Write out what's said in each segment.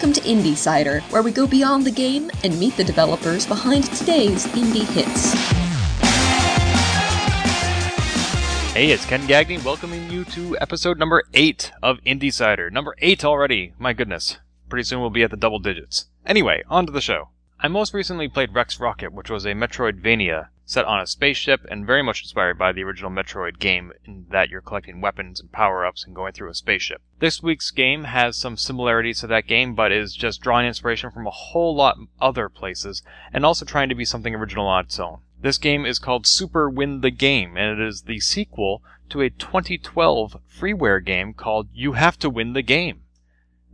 welcome to Indie Cider, where we go beyond the game and meet the developers behind today's indie hits. Hey, it's Ken Gagne welcoming you to episode number 8 of Indie Cider. Number 8 already. My goodness. Pretty soon we'll be at the double digits. Anyway, on to the show. I most recently played Rex Rocket, which was a Metroidvania set on a spaceship and very much inspired by the original Metroid game in that you're collecting weapons and power ups and going through a spaceship. This week's game has some similarities to that game, but is just drawing inspiration from a whole lot other places and also trying to be something original on its own. This game is called Super Win the Game, and it is the sequel to a 2012 freeware game called You Have to Win the Game.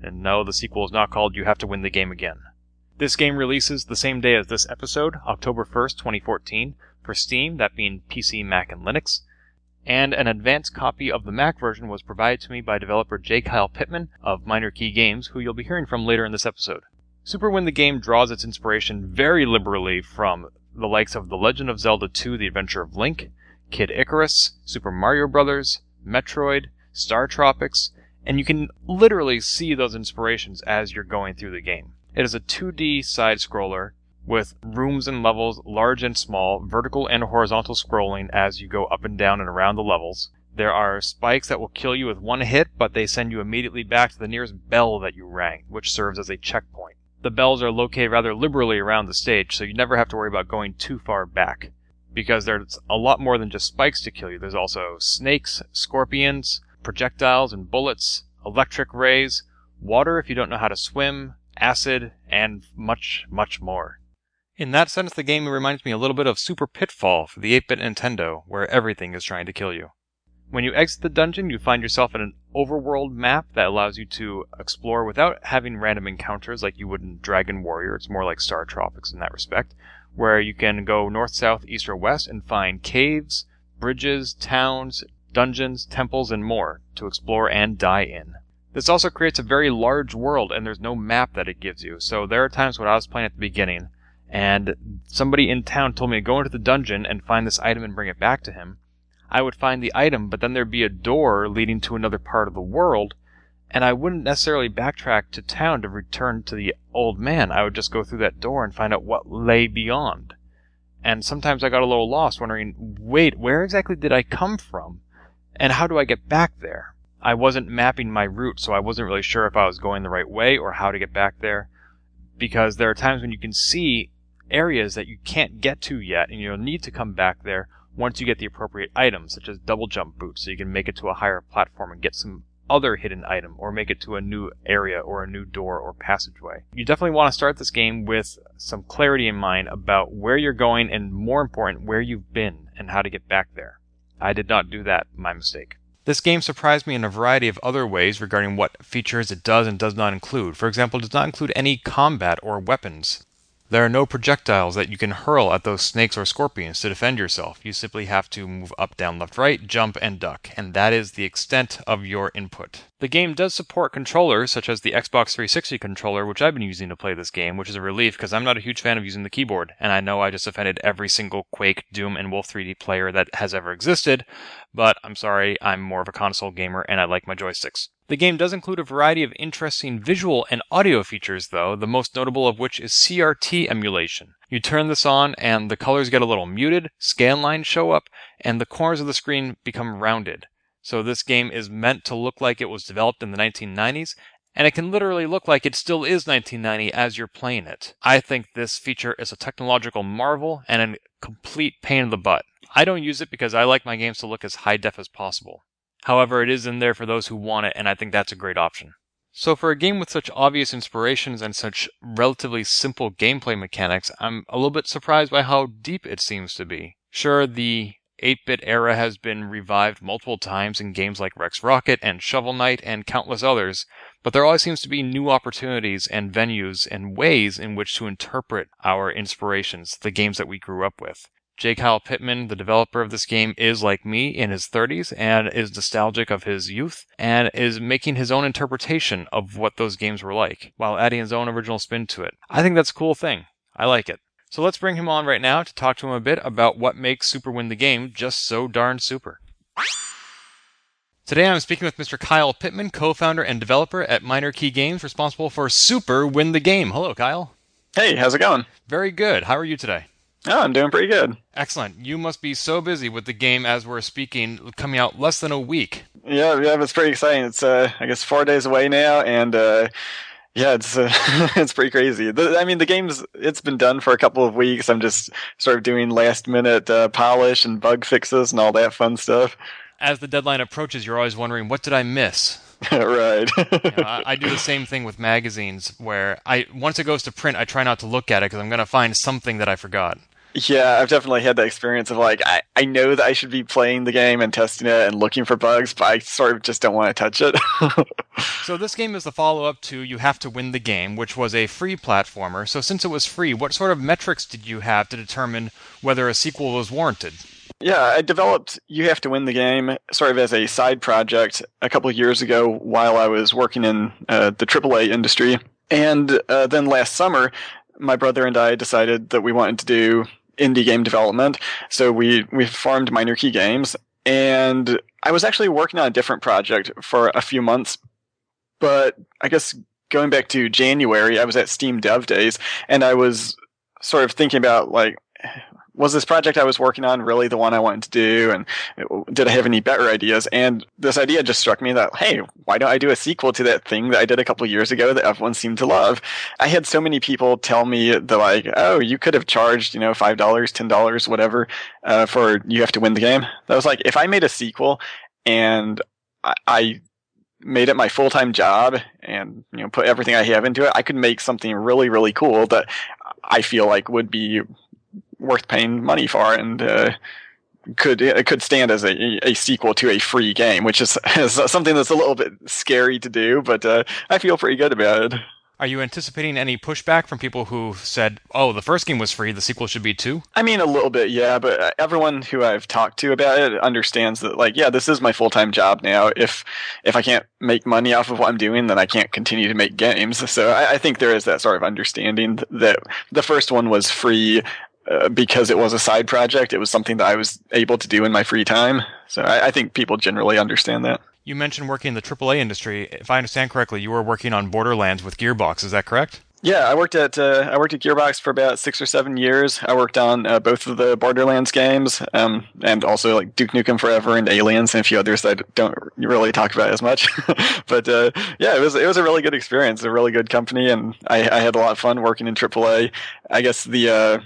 And no, the sequel is not called You Have to Win the Game Again. This game releases the same day as this episode, October 1st, 2014, for Steam, that being PC, Mac, and Linux. And an advanced copy of the Mac version was provided to me by developer J. Kyle Pittman of Minor Key Games, who you'll be hearing from later in this episode. Super Win the Game draws its inspiration very liberally from the likes of The Legend of Zelda 2 The Adventure of Link, Kid Icarus, Super Mario Bros., Metroid, Star Tropics, and you can literally see those inspirations as you're going through the game. It is a 2D side scroller with rooms and levels large and small, vertical and horizontal scrolling as you go up and down and around the levels. There are spikes that will kill you with one hit, but they send you immediately back to the nearest bell that you rang, which serves as a checkpoint. The bells are located rather liberally around the stage, so you never have to worry about going too far back. Because there's a lot more than just spikes to kill you. There's also snakes, scorpions, projectiles and bullets, electric rays, water if you don't know how to swim, acid, and much, much more. In that sense, the game reminds me a little bit of Super Pitfall for the 8 bit Nintendo, where everything is trying to kill you. When you exit the dungeon, you find yourself in an overworld map that allows you to explore without having random encounters like you would in Dragon Warrior. It's more like Star Tropics in that respect, where you can go north, south, east, or west and find caves, bridges, towns, dungeons, temples, and more to explore and die in. This also creates a very large world, and there's no map that it gives you. So there are times when I was playing at the beginning, and somebody in town told me to go into the dungeon and find this item and bring it back to him. I would find the item, but then there'd be a door leading to another part of the world, and I wouldn't necessarily backtrack to town to return to the old man. I would just go through that door and find out what lay beyond. And sometimes I got a little lost, wondering, wait, where exactly did I come from? And how do I get back there? I wasn't mapping my route, so I wasn't really sure if I was going the right way or how to get back there. Because there are times when you can see areas that you can't get to yet, and you'll need to come back there once you get the appropriate items, such as double jump boots, so you can make it to a higher platform and get some other hidden item, or make it to a new area or a new door or passageway. You definitely want to start this game with some clarity in mind about where you're going and, more important, where you've been and how to get back there. I did not do that, my mistake. This game surprised me in a variety of other ways regarding what features it does and does not include. For example, it does not include any combat or weapons. There are no projectiles that you can hurl at those snakes or scorpions to defend yourself. You simply have to move up, down, left, right, jump, and duck, and that is the extent of your input. The game does support controllers, such as the Xbox 360 controller, which I've been using to play this game, which is a relief because I'm not a huge fan of using the keyboard, and I know I just offended every single Quake, Doom, and Wolf 3D player that has ever existed, but I'm sorry, I'm more of a console gamer and I like my joysticks. The game does include a variety of interesting visual and audio features, though, the most notable of which is CRT emulation. You turn this on, and the colors get a little muted, scan lines show up, and the corners of the screen become rounded. So this game is meant to look like it was developed in the 1990s, and it can literally look like it still is 1990 as you're playing it. I think this feature is a technological marvel and a complete pain in the butt. I don't use it because I like my games to look as high def as possible. However, it is in there for those who want it, and I think that's a great option. So, for a game with such obvious inspirations and such relatively simple gameplay mechanics, I'm a little bit surprised by how deep it seems to be. Sure, the 8 bit era has been revived multiple times in games like Rex Rocket and Shovel Knight and countless others, but there always seems to be new opportunities and venues and ways in which to interpret our inspirations, the games that we grew up with. J. Kyle Pittman, the developer of this game, is like me in his 30s and is nostalgic of his youth and is making his own interpretation of what those games were like while adding his own original spin to it. I think that's a cool thing. I like it. So let's bring him on right now to talk to him a bit about what makes Super Win the Game just so darn super. Today I'm speaking with Mr. Kyle Pittman, co founder and developer at Minor Key Games, responsible for Super Win the Game. Hello, Kyle. Hey, how's it going? Very good. How are you today? Oh, I'm doing pretty good. Excellent. You must be so busy with the game as we're speaking, coming out less than a week. Yeah, yeah, it's pretty exciting. It's uh, I guess four days away now, and uh, yeah, it's uh, it's pretty crazy. The, I mean, the game's it's been done for a couple of weeks. I'm just sort of doing last minute uh, polish and bug fixes and all that fun stuff. As the deadline approaches, you're always wondering, what did I miss? right. you know, I, I, do the same thing with magazines, where I once it goes to print, I try not to look at it because I'm going to find something that I forgot. Yeah, I've definitely had that experience of like I, I know that I should be playing the game and testing it and looking for bugs, but I sort of just don't want to touch it. so this game is the follow-up to You Have to Win the Game, which was a free platformer. So since it was free, what sort of metrics did you have to determine whether a sequel was warranted? Yeah, I developed You Have to Win the Game sort of as a side project a couple of years ago while I was working in uh, the AAA industry. And uh, then last summer, my brother and I decided that we wanted to do indie game development. So we, we formed Minor Key Games and I was actually working on a different project for a few months, but I guess going back to January, I was at Steam Dev Days and I was sort of thinking about like, was this project I was working on really the one I wanted to do? And did I have any better ideas? And this idea just struck me that, hey, why don't I do a sequel to that thing that I did a couple years ago that everyone seemed to love? I had so many people tell me that like, oh, you could have charged, you know, $5, $10, whatever, uh, for you have to win the game. That was like, if I made a sequel and I, I made it my full-time job and you know put everything I have into it, I could make something really really cool that I feel like would be worth paying money for and uh, could it could stand as a, a sequel to a free game, which is, is something that's a little bit scary to do, but uh, I feel pretty good about it. Are you anticipating any pushback from people who said, "Oh, the first game was free, the sequel should be too"? I mean, a little bit, yeah. But uh, everyone who I've talked to about it understands that, like, yeah, this is my full time job now. If if I can't make money off of what I'm doing, then I can't continue to make games. So I, I think there is that sort of understanding that the first one was free uh, because it was a side project, it was something that I was able to do in my free time. So I, I, think people generally understand that. You mentioned working in the AAA industry. If I understand correctly, you were working on Borderlands with Gearbox. Is that correct? Yeah, I worked at uh, I worked at Gearbox for about six or seven years. I worked on uh, both of the Borderlands games, um, and also like Duke Nukem Forever and Aliens and a few others that I don't really talk about as much. but uh, yeah, it was it was a really good experience, a really good company, and I, I had a lot of fun working in AAA. I guess the uh,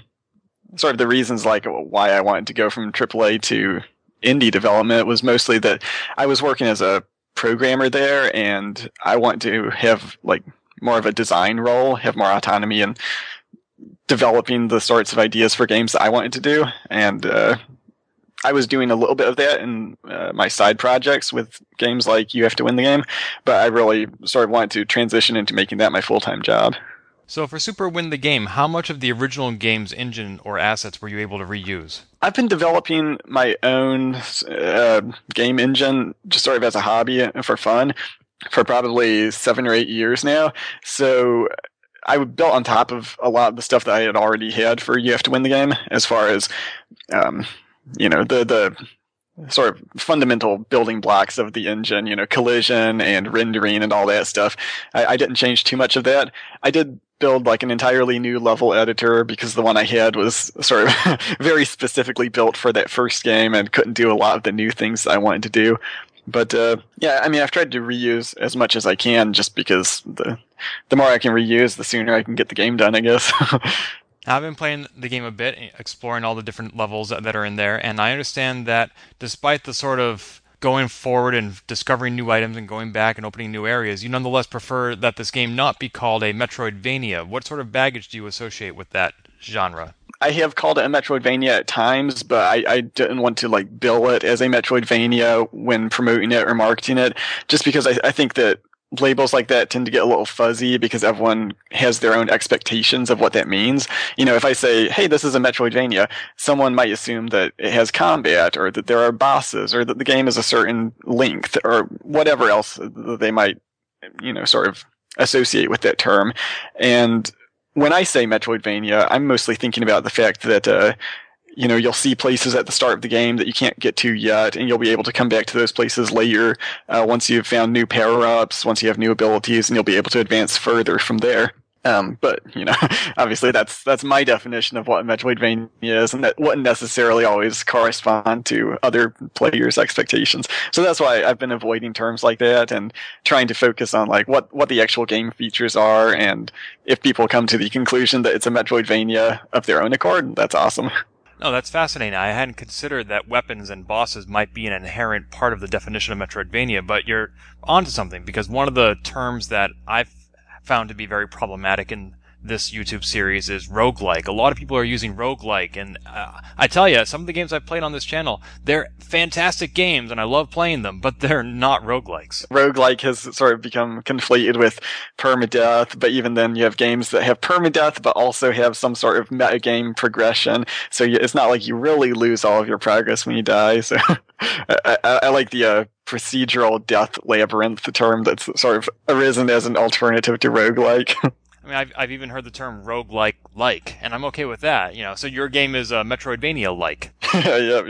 sort of the reasons like why I wanted to go from AAA to indie development was mostly that I was working as a programmer there and I want to have like more of a design role, have more autonomy in developing the sorts of ideas for games that I wanted to do. And, uh, I was doing a little bit of that in uh, my side projects with games like You Have to Win the Game, but I really sort of wanted to transition into making that my full time job. So for Super Win the Game, how much of the original game's engine or assets were you able to reuse? I've been developing my own uh, game engine just sort of as a hobby for fun for probably seven or eight years now. So I built on top of a lot of the stuff that I had already had for You Have to Win the Game, as far as, um, you know, the, the sort of fundamental building blocks of the engine, you know, collision and rendering and all that stuff. I, I didn't change too much of that. I did build like an entirely new level editor because the one I had was sort of very specifically built for that first game and couldn't do a lot of the new things I wanted to do. But uh, yeah, I mean, I've tried to reuse as much as I can, just because the the more I can reuse, the sooner I can get the game done. I guess. I've been playing the game a bit, exploring all the different levels that are in there, and I understand that despite the sort of going forward and discovering new items and going back and opening new areas, you nonetheless prefer that this game not be called a Metroidvania. What sort of baggage do you associate with that genre? I have called it a Metroidvania at times, but I, I didn't want to like bill it as a Metroidvania when promoting it or marketing it, just because I, I think that labels like that tend to get a little fuzzy because everyone has their own expectations of what that means. You know, if I say, hey, this is a Metroidvania, someone might assume that it has combat or that there are bosses or that the game is a certain length or whatever else they might, you know, sort of associate with that term. And when I say Metroidvania, I'm mostly thinking about the fact that, uh, you know, you'll see places at the start of the game that you can't get to yet, and you'll be able to come back to those places later uh, once you've found new power ups, once you have new abilities, and you'll be able to advance further from there. Um, but you know, obviously that's that's my definition of what a Metroidvania is, and that wouldn't necessarily always correspond to other players' expectations. So that's why I've been avoiding terms like that and trying to focus on like what what the actual game features are, and if people come to the conclusion that it's a Metroidvania of their own accord, that's awesome. No, that's fascinating. I hadn't considered that weapons and bosses might be an inherent part of the definition of Metroidvania, but you're onto something because one of the terms that I've found to be very problematic in this YouTube series is roguelike. A lot of people are using roguelike, and uh, I tell you, some of the games I've played on this channel, they're fantastic games, and I love playing them, but they're not roguelikes. Roguelike has sort of become conflated with permadeath, but even then you have games that have permadeath, but also have some sort of metagame progression, so it's not like you really lose all of your progress when you die, so I, I, I, like the uh, procedural death labyrinth term that's sort of arisen as an alternative to roguelike. I mean, I've, I've even heard the term roguelike like, and I'm okay with that. You know, so your game is uh, Metroidvania like. yep,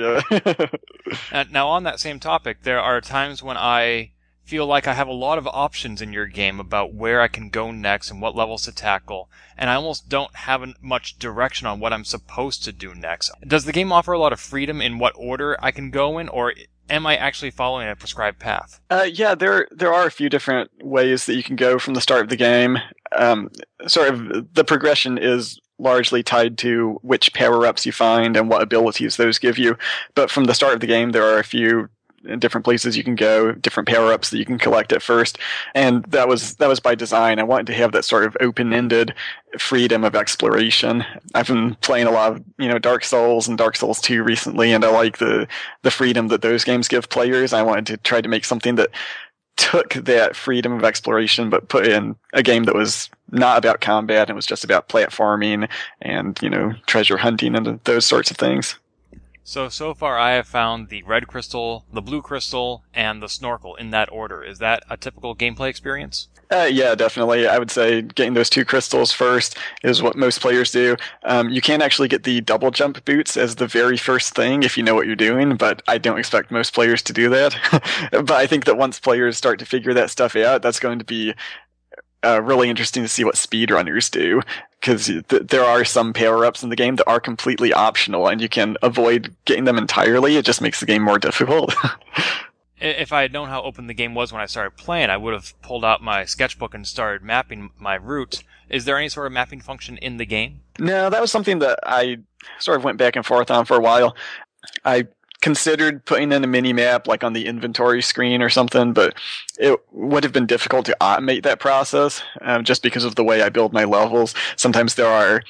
yep. now, on that same topic, there are times when I feel like I have a lot of options in your game about where I can go next and what levels to tackle, and I almost don't have much direction on what I'm supposed to do next. Does the game offer a lot of freedom in what order I can go in, or am I actually following a prescribed path? Uh, yeah, there there are a few different ways that you can go from the start of the game. Um, sort of the progression is largely tied to which power ups you find and what abilities those give you. But from the start of the game, there are a few different places you can go, different power ups that you can collect at first, and that was that was by design. I wanted to have that sort of open ended freedom of exploration. I've been playing a lot of you know Dark Souls and Dark Souls Two recently, and I like the the freedom that those games give players. I wanted to try to make something that took that freedom of exploration but put in a game that was not about combat and was just about platforming and you know treasure hunting and those sorts of things so, so far I have found the red crystal, the blue crystal, and the snorkel in that order. Is that a typical gameplay experience? Uh, yeah, definitely. I would say getting those two crystals first is what most players do. Um, you can actually get the double jump boots as the very first thing if you know what you're doing, but I don't expect most players to do that. but I think that once players start to figure that stuff out, that's going to be uh, really interesting to see what speedrunners do because th- there are some power ups in the game that are completely optional and you can avoid getting them entirely. It just makes the game more difficult. if I had known how open the game was when I started playing, I would have pulled out my sketchbook and started mapping my route. Is there any sort of mapping function in the game? No, that was something that I sort of went back and forth on for a while. I considered putting in a mini map like on the inventory screen or something, but it would have been difficult to automate that process um, just because of the way I build my levels. Sometimes there are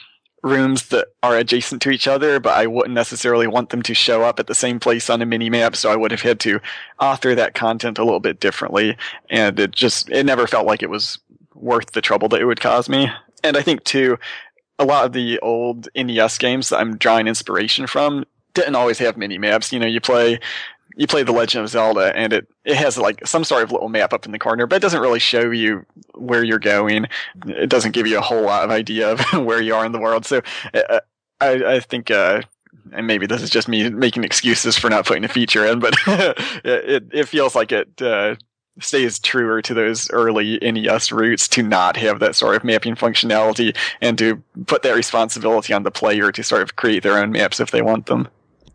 rooms that are adjacent to each other, but I wouldn't necessarily want them to show up at the same place on a mini map, so I would have had to author that content a little bit differently, and it just it never felt like it was worth the trouble that it would cause me. And I think too, a lot of the old NES games that I'm drawing inspiration from didn't always have mini maps. You know, you play you play The Legend of Zelda, and it it has like some sort of little map up in the corner, but it doesn't really show you where you're going. It doesn't give you a whole lot of idea of where you are in the world. So uh, I I think. Uh, and maybe this is just me making excuses for not putting a feature in, but it it feels like it uh, stays truer to those early NES roots to not have that sort of mapping functionality and to put that responsibility on the player to sort of create their own maps if they want them.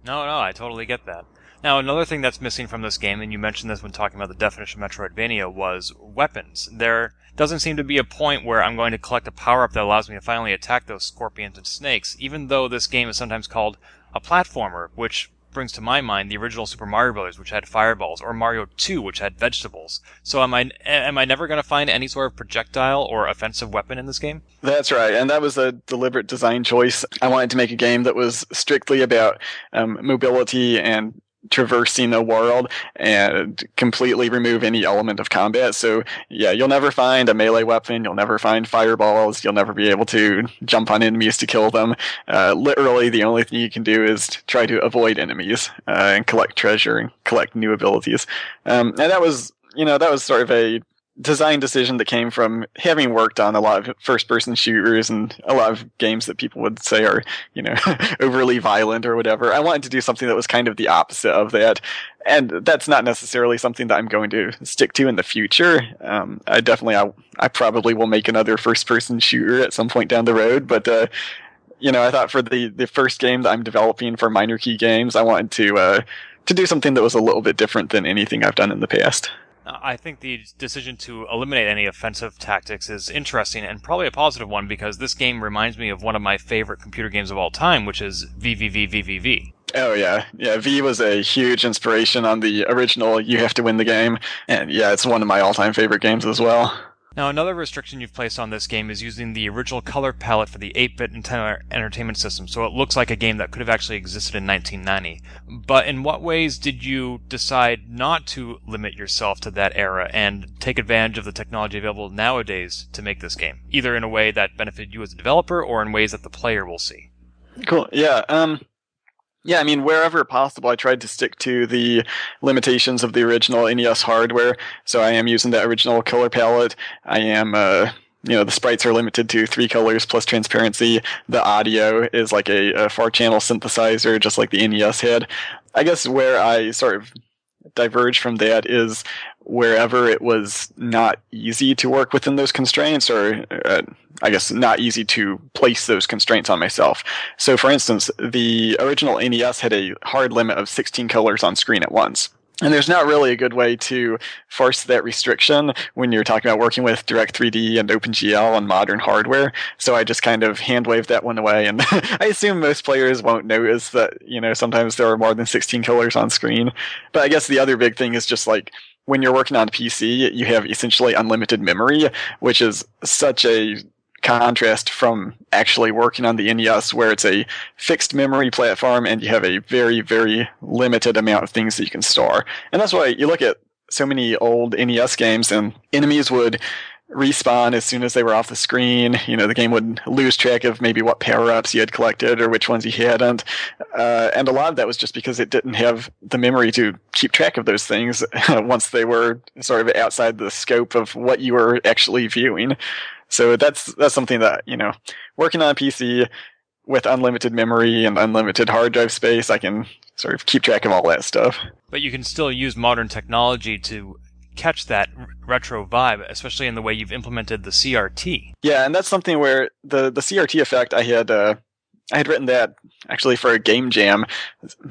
No, no, I totally get that. Now, another thing that's missing from this game, and you mentioned this when talking about the definition of Metroidvania, was weapons. There doesn't seem to be a point where I'm going to collect a power up that allows me to finally attack those scorpions and snakes, even though this game is sometimes called a platformer, which brings to my mind the original Super Mario Bros., which had fireballs, or Mario 2, which had vegetables. So am I am I never going to find any sort of projectile or offensive weapon in this game? That's right, and that was a deliberate design choice. I wanted to make a game that was strictly about um, mobility and traversing a world and completely remove any element of combat. So yeah, you'll never find a melee weapon. You'll never find fireballs. You'll never be able to jump on enemies to kill them. Uh, literally, the only thing you can do is try to avoid enemies uh, and collect treasure and collect new abilities. Um, and that was, you know, that was sort of a design decision that came from having worked on a lot of first person shooters and a lot of games that people would say are, you know, overly violent or whatever. I wanted to do something that was kind of the opposite of that. And that's not necessarily something that I'm going to stick to in the future. Um, I definitely, I, I probably will make another first person shooter at some point down the road, but, uh, you know, I thought for the, the first game that I'm developing for Minor Key Games, I wanted to, uh, to do something that was a little bit different than anything I've done in the past. I think the decision to eliminate any offensive tactics is interesting and probably a positive one because this game reminds me of one of my favorite computer games of all time, which is VVVVVV. Oh yeah, yeah. V was a huge inspiration on the original. You have to win the game, and yeah, it's one of my all-time favorite games as well. Now, another restriction you've placed on this game is using the original color palette for the 8-bit Nintendo Entertainment System, so it looks like a game that could have actually existed in 1990. But in what ways did you decide not to limit yourself to that era and take advantage of the technology available nowadays to make this game, either in a way that benefited you as a developer or in ways that the player will see? Cool. Yeah. Um, yeah, I mean, wherever possible, I tried to stick to the limitations of the original NES hardware. So I am using the original color palette. I am, uh, you know, the sprites are limited to three colors plus transparency. The audio is like a, a four channel synthesizer, just like the NES had. I guess where I sort of diverge from that is wherever it was not easy to work within those constraints or uh, I guess not easy to place those constraints on myself. So for instance, the original NES had a hard limit of 16 colors on screen at once. And there's not really a good way to force that restriction when you're talking about working with Direct 3D and OpenGL on modern hardware. So I just kind of hand waved that one away. And I assume most players won't notice that, you know, sometimes there are more than 16 colors on screen. But I guess the other big thing is just like when you're working on PC, you have essentially unlimited memory, which is such a contrast from actually working on the NES where it's a fixed memory platform and you have a very, very limited amount of things that you can store. And that's why you look at so many old NES games and enemies would respawn as soon as they were off the screen. You know, the game would lose track of maybe what power ups you had collected or which ones you hadn't. Uh, and a lot of that was just because it didn't have the memory to keep track of those things once they were sort of outside the scope of what you were actually viewing. So that's, that's something that, you know, working on a PC with unlimited memory and unlimited hard drive space, I can sort of keep track of all that stuff. But you can still use modern technology to catch that retro vibe, especially in the way you've implemented the CRT. Yeah, and that's something where the the CRT effect I had uh, I had written that actually for a game jam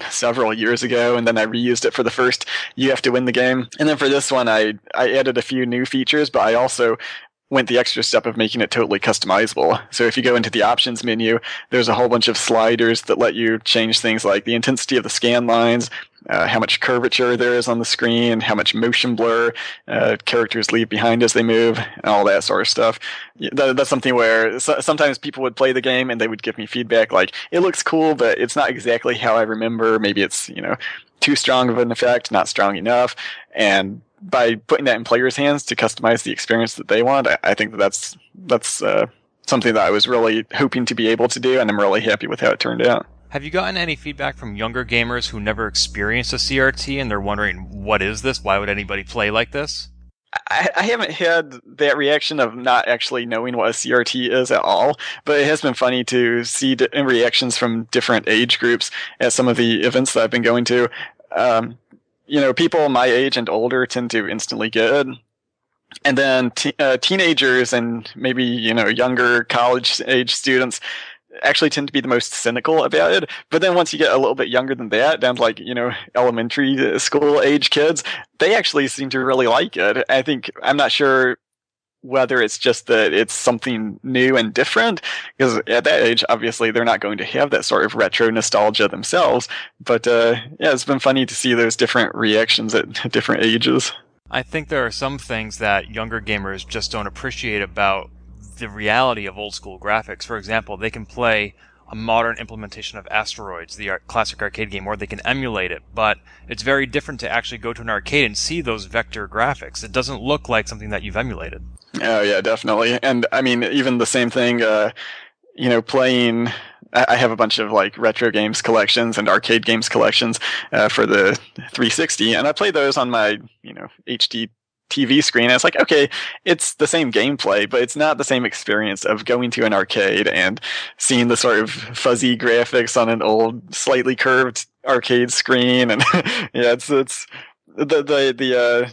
several years ago, and then I reused it for the first You Have to Win the Game. And then for this one, I, I added a few new features, but I also went the extra step of making it totally customizable. So if you go into the options menu, there's a whole bunch of sliders that let you change things like the intensity of the scan lines, uh, how much curvature there is on the screen, how much motion blur uh, characters leave behind as they move, and all that sort of stuff. That, that's something where so, sometimes people would play the game and they would give me feedback like, it looks cool, but it's not exactly how I remember. Maybe it's, you know, too strong of an effect, not strong enough. And by putting that in players' hands to customize the experience that they want, I, I think that that's, that's, uh, something that I was really hoping to be able to do, and I'm really happy with how it turned out. Have you gotten any feedback from younger gamers who never experienced a CRT and they're wondering, what is this? Why would anybody play like this? I, I, haven't had that reaction of not actually knowing what a CRT is at all, but it has been funny to see reactions from different age groups at some of the events that I've been going to. Um, you know, people my age and older tend to instantly get. And then uh, teenagers and maybe, you know, younger college age students actually tend to be the most cynical about it. But then once you get a little bit younger than that, down to like, you know, elementary school age kids, they actually seem to really like it. I think, I'm not sure whether it's just that it's something new and different, because at that age, obviously, they're not going to have that sort of retro nostalgia themselves. But uh, yeah, it's been funny to see those different reactions at different ages. I think there are some things that younger gamers just don't appreciate about the reality of old school graphics. For example, they can play a modern implementation of Asteroids, the classic arcade game, or they can emulate it, but it's very different to actually go to an arcade and see those vector graphics. It doesn't look like something that you've emulated. Oh yeah, definitely. And I mean, even the same thing, uh, you know, playing I have a bunch of like retro games collections and arcade games collections uh, for the 360, and I play those on my you know HD TV screen. It's like, okay, it's the same gameplay, but it's not the same experience of going to an arcade and seeing the sort of fuzzy graphics on an old, slightly curved arcade screen. And yeah, it's, it's the, the, the, uh,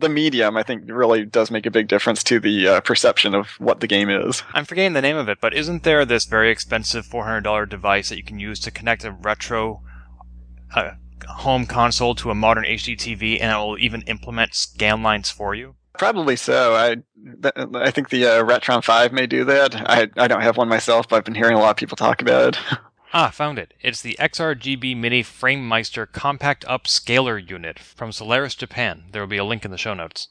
the medium, I think, really does make a big difference to the uh, perception of what the game is. I'm forgetting the name of it, but isn't there this very expensive $400 device that you can use to connect a retro uh, home console to a modern HD TV, and it will even implement scan lines for you? Probably so. I I think the uh, Retron Five may do that. I I don't have one myself, but I've been hearing a lot of people talk about it. ah, found it. It's the XRGB Mini FrameMeister Compact Upscaler Unit from Solaris, Japan. There will be a link in the show notes.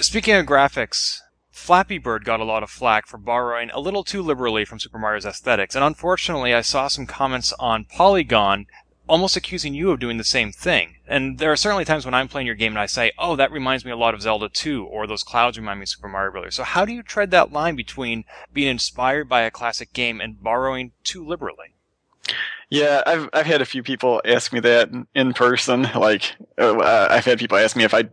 Speaking of graphics, Flappy Bird got a lot of flack for borrowing a little too liberally from Super Mario's aesthetics, and unfortunately, I saw some comments on Polygon almost accusing you of doing the same thing. And there are certainly times when I'm playing your game and I say, oh, that reminds me a lot of Zelda 2, or those clouds remind me of Super Mario Brothers. So how do you tread that line between being inspired by a classic game and borrowing too liberally? Yeah, I've I've had a few people ask me that in person. Like, uh, I've had people ask me if I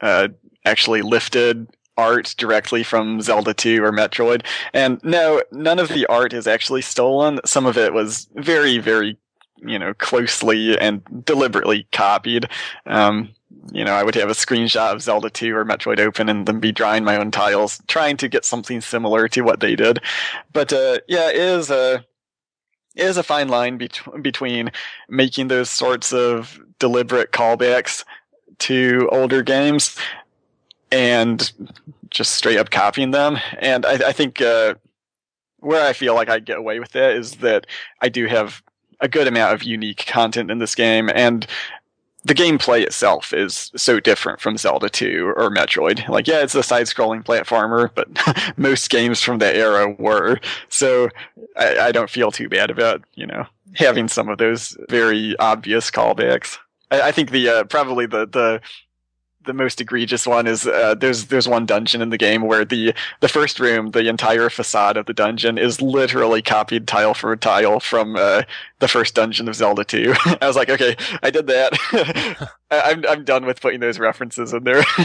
uh, actually lifted art directly from Zelda 2 or Metroid. And no, none of the art is actually stolen. Some of it was very, very you know, closely and deliberately copied. Um, you know, I would have a screenshot of Zelda 2 or Metroid open and then be drawing my own tiles, trying to get something similar to what they did. But, uh, yeah, it is a, is a fine line be- between making those sorts of deliberate callbacks to older games and just straight up copying them. And I, I think, uh, where I feel like I get away with that is that I do have a good amount of unique content in this game, and the gameplay itself is so different from Zelda 2 or Metroid. Like, yeah, it's a side scrolling platformer, but most games from that era were. So I, I, don't feel too bad about, you know, having some of those very obvious callbacks. I, I think the, uh, probably the, the, the most egregious one is uh, there's there's one dungeon in the game where the the first room, the entire facade of the dungeon is literally copied tile for tile from uh, the first dungeon of Zelda 2. I was like, okay, I did that. I'm I'm done with putting those references in there.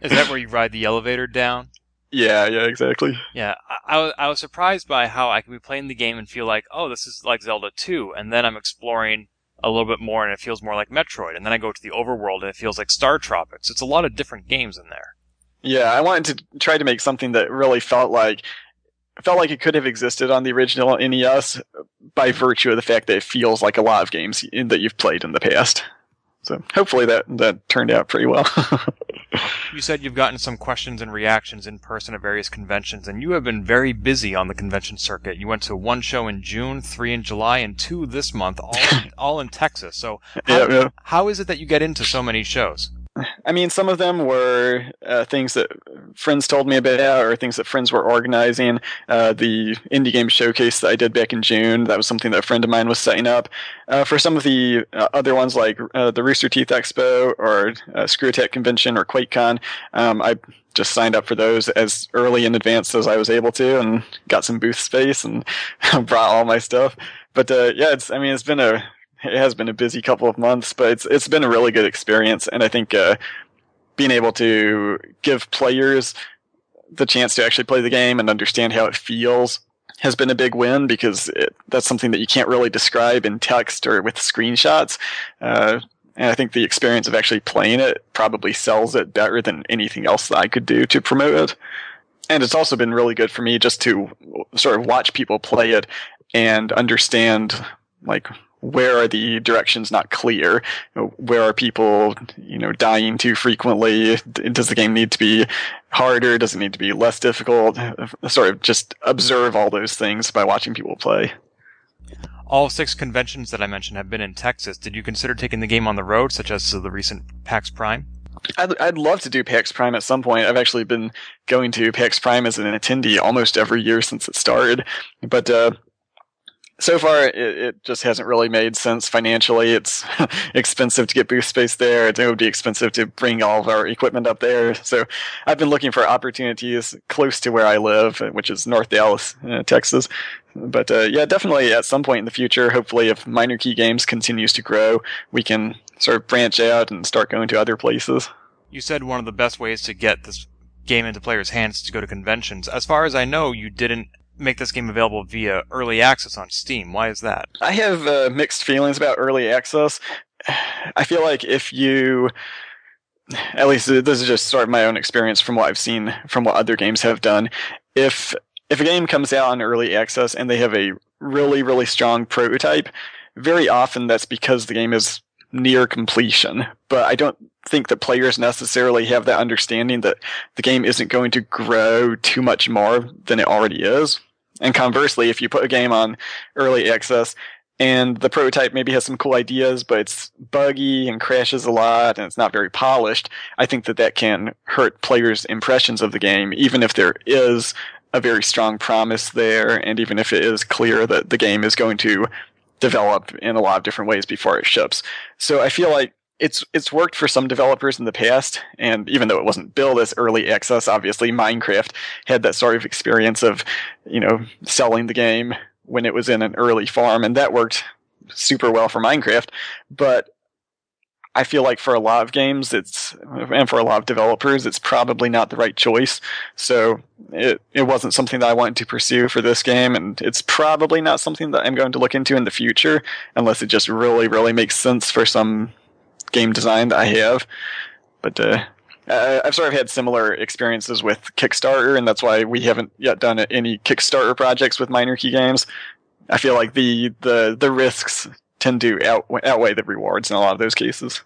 is that where you ride the elevator down? Yeah, yeah, exactly. Yeah, I, I, I was surprised by how I could be playing the game and feel like, oh, this is like Zelda 2, and then I'm exploring a little bit more and it feels more like Metroid. And then I go to the overworld and it feels like Star Tropics. It's a lot of different games in there. Yeah, I wanted to try to make something that really felt like felt like it could have existed on the original NES by virtue of the fact that it feels like a lot of games that you've played in the past. So hopefully that that turned out pretty well. you said you've gotten some questions and reactions in person at various conventions, and you have been very busy on the convention circuit. You went to one show in June, three in July, and two this month, all all in Texas. So how, yeah, yeah. how is it that you get into so many shows? I mean, some of them were uh, things that friends told me about, or things that friends were organizing. Uh, the indie game showcase that I did back in June, that was something that a friend of mine was setting up. Uh, for some of the uh, other ones, like uh, the Rooster Teeth Expo or uh, Screw Attack Convention or QuakeCon, um, I just signed up for those as early in advance as I was able to, and got some booth space and brought all my stuff. But yeah, it's I mean, it's been a it has been a busy couple of months, but it's it's been a really good experience, and I think uh, being able to give players the chance to actually play the game and understand how it feels has been a big win because it, that's something that you can't really describe in text or with screenshots. Uh, and I think the experience of actually playing it probably sells it better than anything else that I could do to promote it. And it's also been really good for me just to sort of watch people play it and understand like where are the directions not clear? Where are people, you know, dying too frequently? Does the game need to be harder? Does it need to be less difficult? Sort of just observe all those things by watching people play. All six conventions that I mentioned have been in Texas. Did you consider taking the game on the road, such as the recent PAX Prime? I'd, I'd love to do PAX Prime at some point. I've actually been going to PAX Prime as an attendee almost every year since it started. But uh, so far it, it, just hasn't really made sense financially. It's expensive to get booth space there. It would be expensive to bring all of our equipment up there. So I've been looking for opportunities close to where I live, which is North Dallas, uh, Texas. But uh, yeah, definitely at some point in the future, hopefully if Minor Key Games continues to grow, we can sort of branch out and start going to other places. You said one of the best ways to get this game into players' hands is to go to conventions. As far as I know, you didn't make this game available via early access on Steam. Why is that? I have uh, mixed feelings about early access. I feel like if you at least this is just sort of my own experience from what I've seen from what other games have done. If if a game comes out on early access and they have a really really strong prototype, very often that's because the game is near completion. But I don't think that players necessarily have that understanding that the game isn't going to grow too much more than it already is. And conversely, if you put a game on early access and the prototype maybe has some cool ideas, but it's buggy and crashes a lot and it's not very polished, I think that that can hurt players' impressions of the game, even if there is a very strong promise there, and even if it is clear that the game is going to develop in a lot of different ways before it ships. So I feel like it's it's worked for some developers in the past, and even though it wasn't built as early access, obviously Minecraft had that sort of experience of, you know, selling the game when it was in an early form, and that worked super well for Minecraft. But I feel like for a lot of games, it's and for a lot of developers, it's probably not the right choice. So it it wasn't something that I wanted to pursue for this game, and it's probably not something that I'm going to look into in the future, unless it just really really makes sense for some game design that I have. But uh, I've sort of had similar experiences with Kickstarter, and that's why we haven't yet done any Kickstarter projects with Minor Key games. I feel like the the the risks tend to outweigh, outweigh the rewards in a lot of those cases.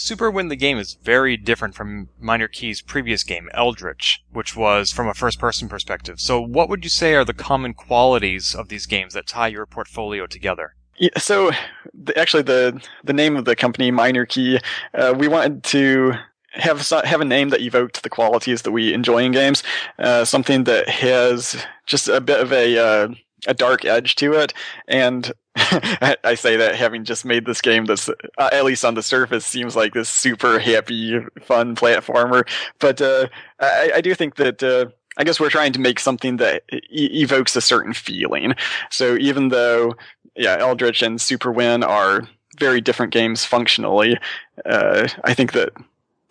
Super Win the Game is very different from Minor Key's previous game, Eldritch, which was from a first person perspective. So, what would you say are the common qualities of these games that tie your portfolio together? Yeah, so, the, actually, the the name of the company, Minor Key, uh, we wanted to have have a name that evoked the qualities that we enjoy in games, uh, something that has just a bit of a uh, a dark edge to it, and I say that having just made this game that's uh, at least on the surface seems like this super happy, fun platformer, but uh, I, I, do think that. Uh, I guess we're trying to make something that e- evokes a certain feeling. So even though, yeah, Eldritch and Super Win are very different games functionally, uh, I think that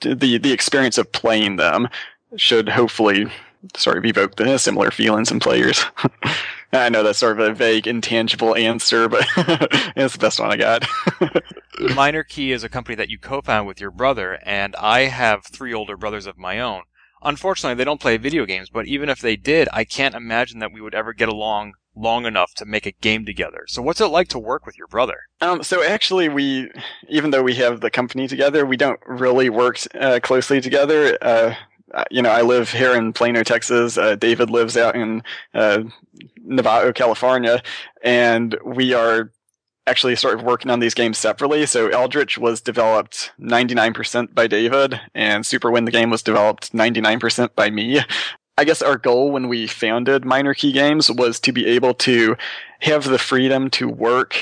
the the experience of playing them should hopefully sort of evoke the similar feelings in players. I know that's sort of a vague, intangible answer, but it's the best one I got. Minor Key is a company that you co-found with your brother, and I have three older brothers of my own. Unfortunately, they don't play video games, but even if they did, I can't imagine that we would ever get along long enough to make a game together. So what's it like to work with your brother? Um, so actually, we, even though we have the company together, we don't really work uh, closely together. Uh, you know, I live here in Plano, Texas. Uh, David lives out in uh, Novato, California, and we are actually sort of working on these games separately. So Eldritch was developed 99% by David, and Super Win the Game was developed 99% by me. I guess our goal when we founded Minor Key Games was to be able to have the freedom to work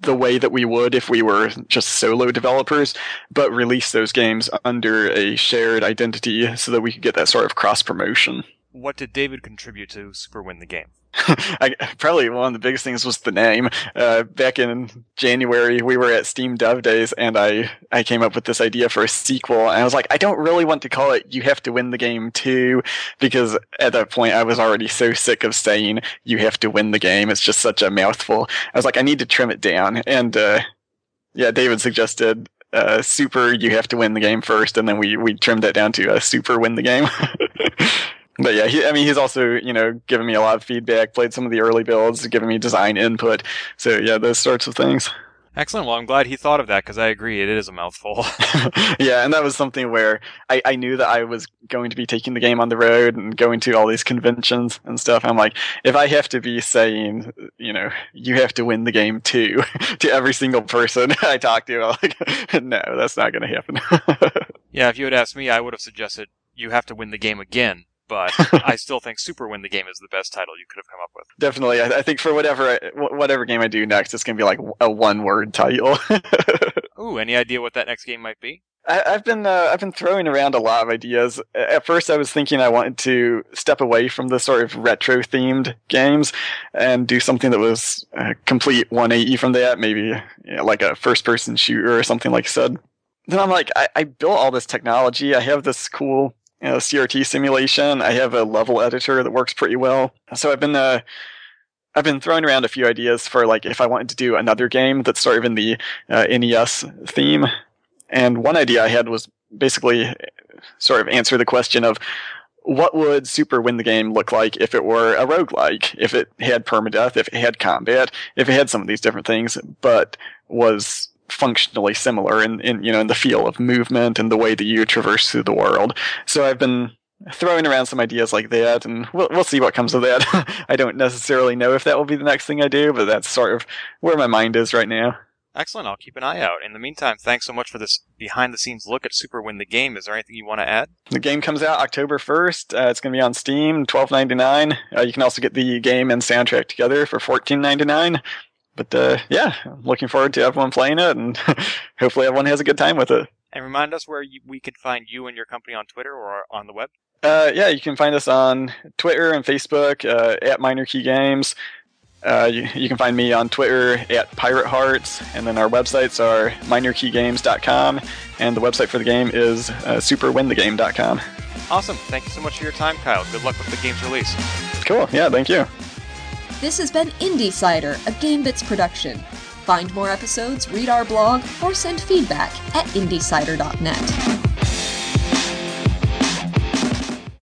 the way that we would if we were just solo developers, but release those games under a shared identity so that we could get that sort of cross promotion. What did David contribute to Super Win the Game? I, probably one of the biggest things was the name. Uh, back in January, we were at Steam Dev Days, and I I came up with this idea for a sequel. And I was like, I don't really want to call it "You Have to Win the Game 2," because at that point, I was already so sick of saying "You have to win the game." It's just such a mouthful. I was like, I need to trim it down, and uh, yeah, David suggested uh, super you have to win the game first and then we we trimmed that down to a super win the game but yeah, he, I mean, he's also you know given me a lot of feedback, played some of the early builds, given me design input. So yeah, those sorts of things. Excellent. Well, I'm glad he thought of that because I agree, it is a mouthful. yeah, and that was something where I, I knew that I was going to be taking the game on the road and going to all these conventions and stuff. I'm like, if I have to be saying, you know, you have to win the game too to every single person I talk to, I'm like, no, that's not going to happen. yeah, if you had asked me, I would have suggested you have to win the game again but I still think Super Win the Game is the best title you could have come up with. Definitely, I, I think for whatever whatever game I do next, it's gonna be like a one word title. Ooh, any idea what that next game might be? I, have been uh, I've been throwing around a lot of ideas. At first, I was thinking I wanted to step away from the sort of retro themed games and do something that was a complete 180 from that, maybe you know, like a first person shooter or something like said. then I'm like, I, I built all this technology. I have this cool you know, CRT simulation. I have a level editor that works pretty well. So I've been uh, I've been throwing around a few ideas for like if I wanted to do another game that's sort of in the uh, NES theme. And one idea I had was basically sort of answer the question of what would Super Win the Game look like if it were a roguelike, if it had permadeath, if it had combat, if it had some of these different things, but was functionally similar in, in you know in the feel of movement and the way that you traverse through the world. So I've been throwing around some ideas like that, and we'll we'll see what comes of that. I don't necessarily know if that will be the next thing I do, but that's sort of where my mind is right now. Excellent. I'll keep an eye out. In the meantime, thanks so much for this behind the scenes look at Super Win the Game. Is there anything you want to add? The game comes out October 1st. Uh, it's going to be on Steam, twelve ninety nine. Uh, you can also get the game and soundtrack together for fourteen ninety nine. But uh, yeah, I'm looking forward to everyone playing it, and hopefully everyone has a good time with it. And remind us where you, we can find you and your company on Twitter or on the web. Uh, yeah, you can find us on Twitter and Facebook uh, at Minor Key Games. Uh, you, you, can find me on Twitter at Pirate Hearts, and then our websites are minorkeygames.com, and the website for the game is uh, superwinthegame.com. Awesome. Thank you so much for your time, Kyle. Good luck with the game's release. Cool. Yeah, thank you. This has been Indie Cider, a GameBits production. Find more episodes, read our blog, or send feedback at indiecider.net.